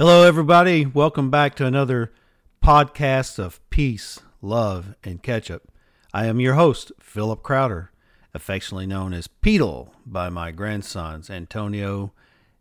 Hello, everybody. Welcome back to another podcast of peace, love, and ketchup. I am your host, Philip Crowder, affectionately known as Peedle by my grandsons, Antonio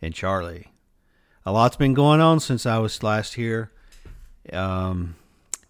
and Charlie. A lot's been going on since I was last here. Um,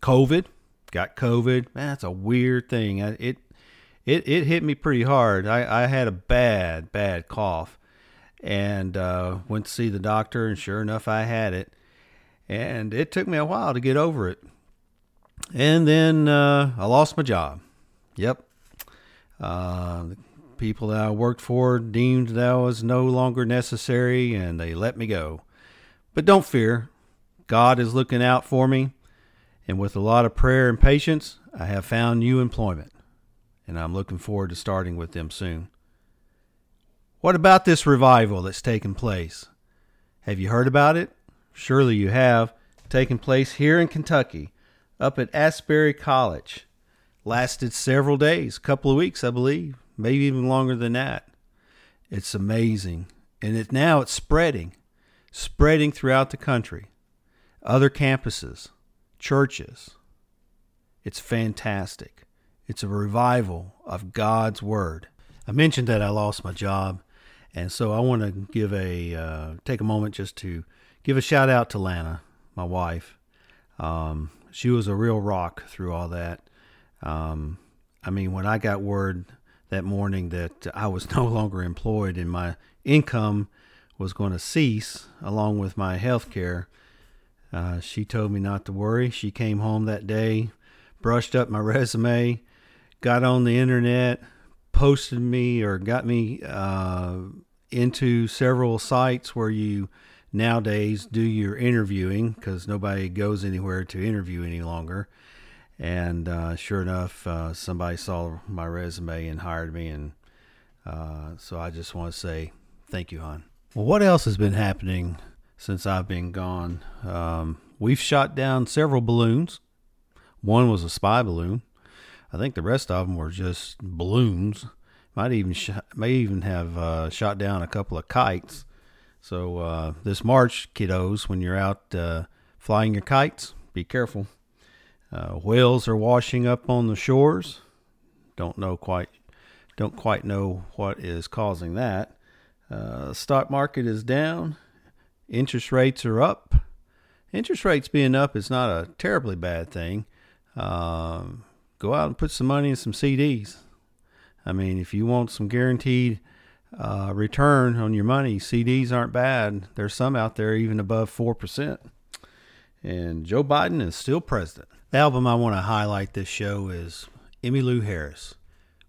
COVID, got COVID. Man, that's a weird thing. It it it hit me pretty hard. I, I had a bad, bad cough and uh, went to see the doctor, and sure enough, I had it. And it took me a while to get over it. And then uh, I lost my job. Yep. Uh, the people that I worked for deemed that was no longer necessary, and they let me go. But don't fear, God is looking out for me. And with a lot of prayer and patience, I have found new employment. And I'm looking forward to starting with them soon. What about this revival that's taken place? Have you heard about it? Surely you have. Taken place here in Kentucky, up at Asbury College. Lasted several days, a couple of weeks, I believe, maybe even longer than that. It's amazing. And it now it's spreading, spreading throughout the country. Other campuses, churches. It's fantastic. It's a revival of God's Word. I mentioned that I lost my job and so I want to give a uh, take a moment just to give a shout out to Lana, my wife. Um, she was a real rock through all that. Um, I mean, when I got word that morning that I was no longer employed and my income was going to cease along with my health care, uh, she told me not to worry. She came home that day, brushed up my resume, got on the internet, posted me or got me uh, into several sites where you nowadays do your interviewing because nobody goes anywhere to interview any longer. And uh, sure enough, uh, somebody saw my resume and hired me. And uh, so I just want to say thank you, hon. Well, what else has been happening since I've been gone? Um, we've shot down several balloons. One was a spy balloon. I think the rest of them were just balloons. Might even sh- may even have uh, shot down a couple of kites. So uh, this March, kiddos, when you're out uh, flying your kites, be careful. Uh, whales are washing up on the shores. Don't know quite. Don't quite know what is causing that. Uh, stock market is down. Interest rates are up. Interest rates being up is not a terribly bad thing. Um, go out and put some money in some CDs. I mean, if you want some guaranteed uh, return on your money, CDs aren't bad. There's some out there even above 4%. And Joe Biden is still president. The album I want to highlight this show is Emmylou Harris,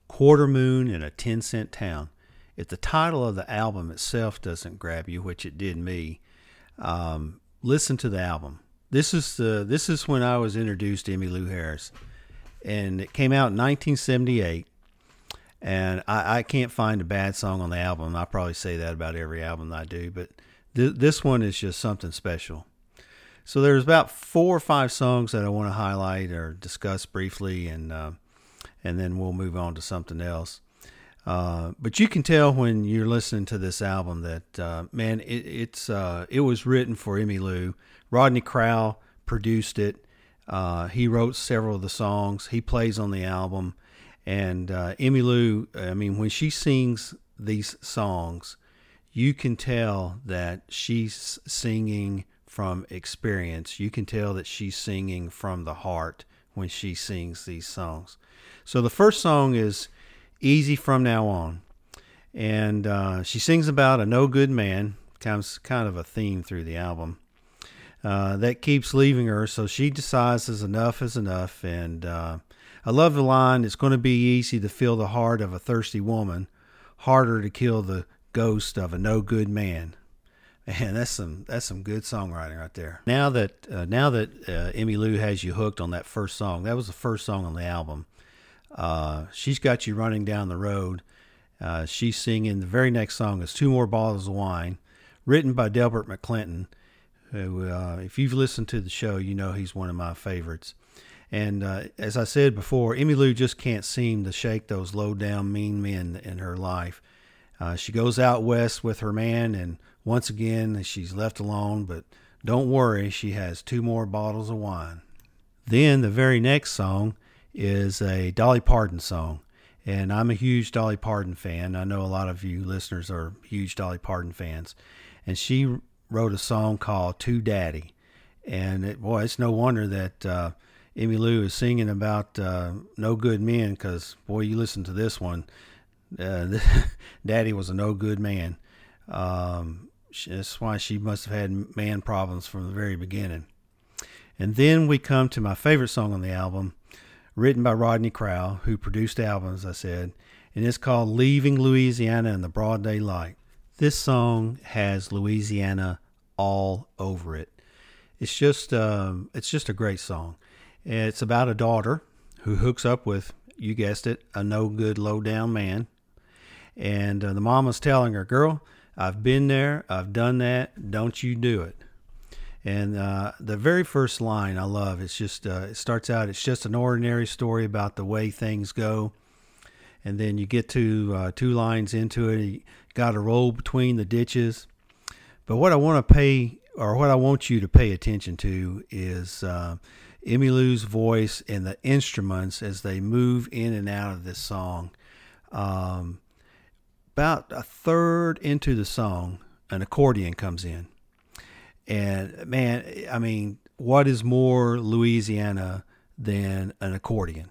Quarter Moon in a 10 Cent Town. If the title of the album itself doesn't grab you, which it did me, um, listen to the album. This is the this is when I was introduced to Emmylou Harris, and it came out in 1978 and I, I, can't find a bad song on the album. I probably say that about every album I do, but th- this one is just something special. So there's about four or five songs that I want to highlight or discuss briefly, and uh, and then we'll move on to something else. Uh, but you can tell when you're listening to this album that uh, man, it, it's uh, it was written for Emmylou. Rodney Crowell produced it. Uh, he wrote several of the songs. He plays on the album. And uh, Emmylou, I mean, when she sings these songs, you can tell that she's singing from experience. You can tell that she's singing from the heart when she sings these songs. So the first song is Easy From Now On. And uh, she sings about a no good man, comes kind of a theme through the album. Uh, that keeps leaving her, so she decides is enough is enough, and uh, I love the line, it's going to be easy to fill the heart of a thirsty woman, harder to kill the ghost of a no good man. Man, that's some that's some good songwriting right there. Now that uh, now that uh, Emmylou has you hooked on that first song, that was the first song on the album. Uh, she's got you running down the road. Uh, she's singing the very next song is Two More Bottles of Wine, written by Delbert McClinton. Who, uh, if you've listened to the show, you know he's one of my favorites. And uh, as I said before, Emmylou just can't seem to shake those low down mean men in her life. Uh, she goes out west with her man, and once again she's left alone. But Don't worry, she has two more bottles of wine. Then the very next song is a Dolly Parton song. And I'm a huge Dolly Parton fan. I know a lot of you listeners are huge Dolly Parton fans. And she wrote a song called To Daddy. And it, boy, it's no wonder that uh, Emmylou is singing about uh, no good men because, boy, you listen to this one. Uh, Daddy was a no good man. Um, that's why she must have had man problems from the very beginning. And then we come to my favorite song on the album, written by Rodney Crowell, who produced the album, as I said, and it's called Leaving Louisiana in the Broad Daylight. This song has Louisiana all over it. It's just, um, it's just a great song. It's about a daughter who hooks up with, you guessed it, a no good, low down man. And uh, the mama's telling her, Girl, I've been there, I've done that, don't you do it. And uh, the very first line I love. It's just uh, it starts out. It's just an ordinary story about the way things go, and then you get to uh, two lines into it. You got to roll between the ditches. But what I want to pay, or what I want you to pay attention to, is uh, Emmylou's voice and the instruments as they move in and out of this song. Um, about a third into the song, an accordion comes in. And man, I mean, what is more Louisiana than an accordion?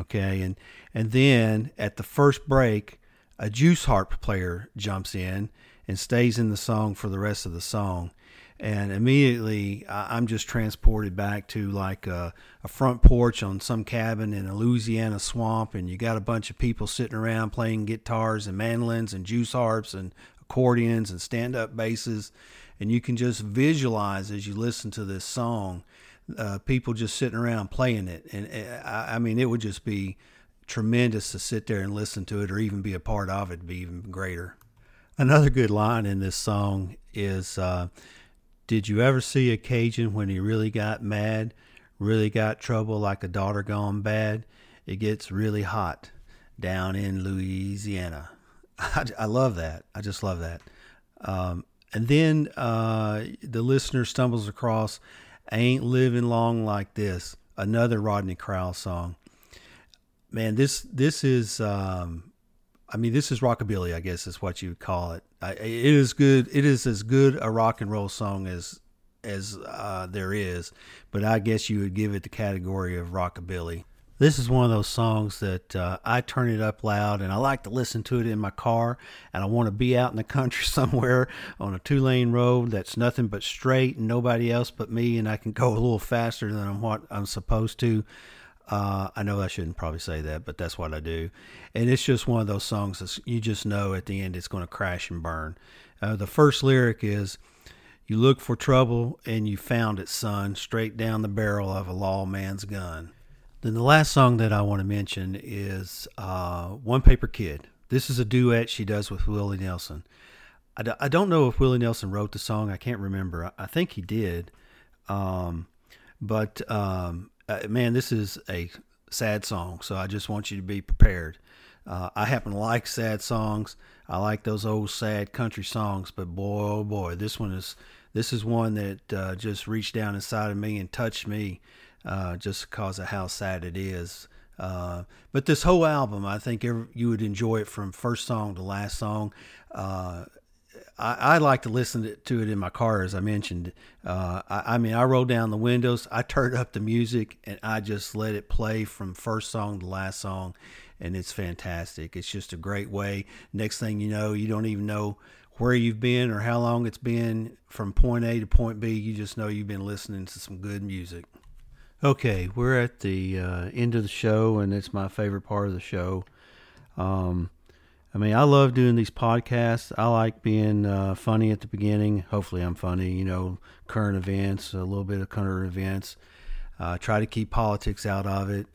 Okay, and and then at the first break, a juice harp player jumps in and stays in the song for the rest of the song and immediately I'm just transported back to like a, a, front porch on some cabin in a Louisiana swamp, and you got a bunch of people sitting around playing guitars and mandolins and juice harps and accordions and stand-up basses, and you can just visualize as you listen to this song, uh, people just sitting around playing it, and uh, I, I mean it would just be tremendous to sit there and listen to it, or even be a part of it, be even greater. Another good line in this song is. Uh, did you ever see a Cajun when he really got mad, really got trouble like a daughter gone bad? It gets really hot down in Louisiana. I, I love that. I just love that. Um, and then uh, the listener stumbles across Ain't Living Long Like This, another Rodney Crowell song. Man, this this is um, I mean, this is rockabilly, I guess is what you would call it. It is good. It is as good a rock and roll song as as uh, there is, but I guess you would give it the category of rockabilly. This is one of those songs that uh, I turn it up loud and I like to listen to it in my car. And I want to be out in the country somewhere on a two lane road that's nothing but straight and nobody else but me. And I can go a little faster than what I'm supposed to. Uh, I know I shouldn't probably say that, but that's what I do. And it's just one of those songs that you just know at the end it's going to crash and burn. Uh, the first lyric is, You look for trouble and you found it, son, straight down the barrel of a lawman's gun. Then the last song that I want to mention is uh, One Paper Kid. This is a duet she does with Willie Nelson. I d- I don't know if Willie Nelson wrote the song. I can't remember. I, I think he did. Um, but um, uh, man, this is a sad song, so I just want you to be prepared. Uh, I happen to like sad songs. I like those old sad country songs, but boy, oh boy, this one is this is one that uh, just reached down inside of me and touched me, uh, just because of how sad it is. Uh, but this whole album, I think every, you would enjoy it from first song to last song. Uh, I, I, like to listen to it in my car, as I mentioned. Uh, I, I, mean, I roll down the windows, I turn up the music, and I just let it play from first song to last song, and it's fantastic. It's just a great way. Next thing you know, you don't even know where you've been or how long it's been from point A to point B. You just know you've been listening to some good music. Okay, we're at the uh, end of the show, and it's my favorite part of the show. Um, I mean, I love doing these podcasts. I like being uh, funny at the beginning. Hopefully, I'm funny. You know, current events, a little bit of current events. Uh, try to keep politics out of it.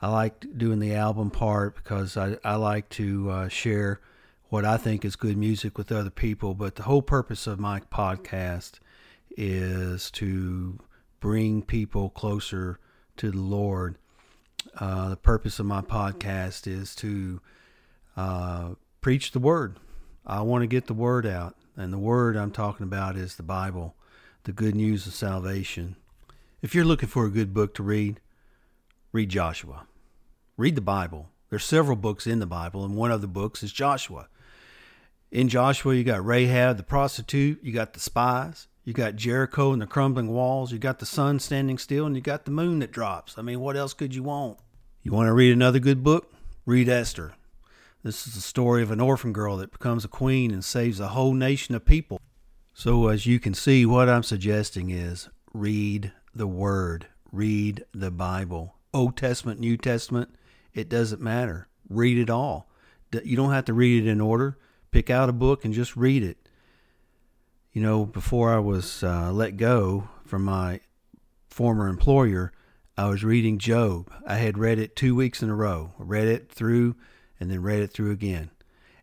I like doing the album part because I, I like to uh, share what I think is good music with other people. But the whole purpose of my podcast is to bring people closer to the Lord. Uh, the purpose of my podcast is to uh, preach the word. I want to get the word out. And the word I'm talking about is the Bible. the good news of salvation. If you're looking for a good book to read, read Joshua. Read the Bible. There's several books in the Bible, and one of the books is Joshua. In Joshua, you got Rahab the prostitute, you got the spies, you got Jericho and the crumbling walls, you got the sun standing still, and you got the moon that drops. I mean, what else could you want? You want to read another good book? Read Esther. This is the story of an orphan girl that becomes a queen and saves a whole nation of people. So, as you can see, what I'm suggesting is read the Word, read the Bible. Old Testament, New Testament, it doesn't matter. Read it all. You don't have to read it in order. Pick out a book and just read it. You know, before I was uh, let go from my former employer, I was reading Job. I had read it two weeks in a row. I read it through and then read it through again.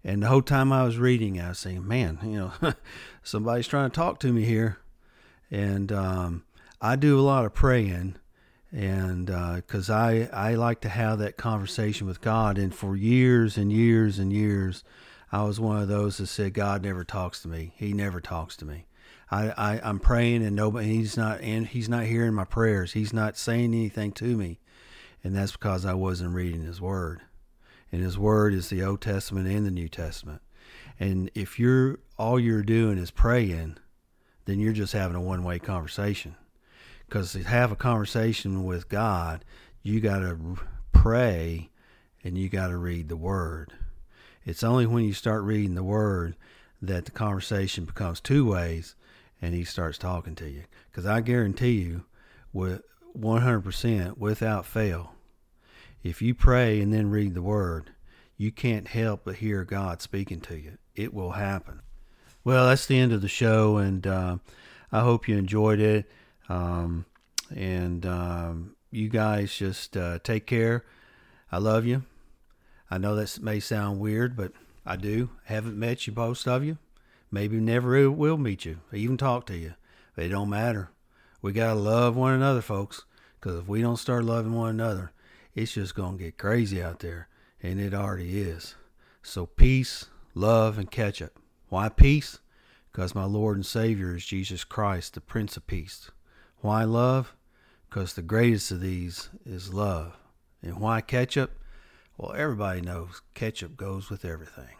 And the whole time I was reading, I was saying, man, you know, somebody's trying to talk to me here. And um, I do a lot of praying and because uh, I I like to have that conversation with God, and for years and years and years, I was one of those that said God never talks to me. He never talks to me. I, I I'm praying and nobody he's not and he's not hearing my prayers. He's not saying anything to me, and that's because I wasn't reading His Word, and His Word is the Old Testament and the New Testament. And if you're all you're doing is praying, then you're just having a one way conversation because to have a conversation with God, you got to pray and you got to read the Word. It's only when you start reading the Word that the conversation becomes two ways and He starts talking to you. Because I guarantee you, with 100% without fail, if you pray and then read the Word, you can't help but hear God speaking to you. It will happen. Well, that's the end of the show, and uh, I hope you enjoyed it. Um, and um, you guys just uh, take care. I love you. I know that may sound weird, but I do. Haven't met you, most of you. Maybe never will meet you, even talk to you. But it don't matter. We gotta love one another, folks. Because if we don't start loving one another, it's just gonna get crazy out there, and it already is. So peace, love, and ketchup. Why peace? Because my Lord and Savior is Jesus Christ, the Prince of Peace. Why love? Because the greatest of these is love. And why ketchup? Well, everybody knows ketchup goes with everything.